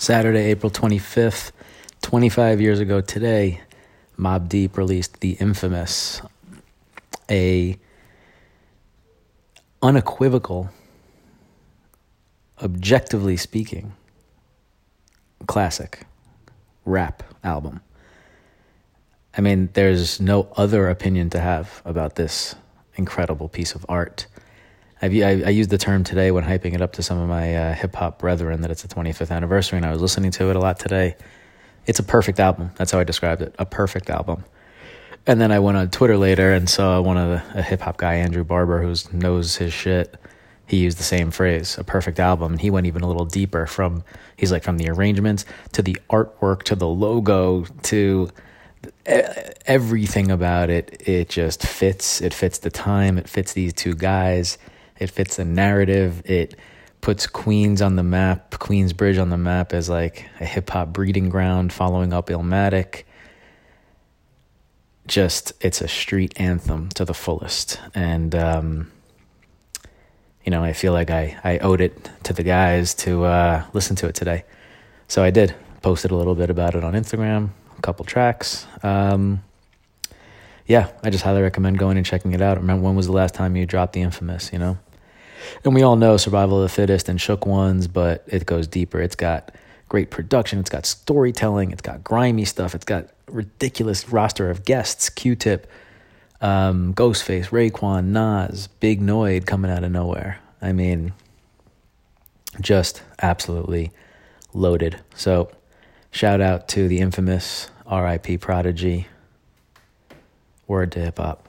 Saturday, April 25th, 25 years ago today, Mobb Deep released the infamous, a unequivocal, objectively speaking, classic rap album. I mean, there's no other opinion to have about this incredible piece of art. I've, I, I used the term today when hyping it up to some of my uh, hip hop brethren that it's the 25th anniversary, and I was listening to it a lot today. It's a perfect album. That's how I described it. A perfect album. And then I went on Twitter later and saw one of the a hip hop guy, Andrew Barber, who knows his shit. He used the same phrase, a perfect album, and he went even a little deeper from he's like from the arrangements to the artwork to the logo to everything about it. It just fits. It fits the time. It fits these two guys it fits the narrative. It puts Queens on the map, Queensbridge on the map as like a hip hop breeding ground following up Illmatic. Just, it's a street anthem to the fullest. And, um, you know, I feel like I, I owed it to the guys to uh, listen to it today. So I did. Posted a little bit about it on Instagram, a couple tracks. Um, yeah, I just highly recommend going and checking it out. Remember, when was the last time you dropped the infamous, you know? And we all know survival of the fittest and shook ones, but it goes deeper. It's got great production, it's got storytelling, it's got grimy stuff, it's got ridiculous roster of guests, Q-Tip, um, Ghostface, Raekwon, Nas, Big Noyd coming out of nowhere. I mean, just absolutely loaded. So, shout out to the infamous RIP Prodigy. Word to hip hop.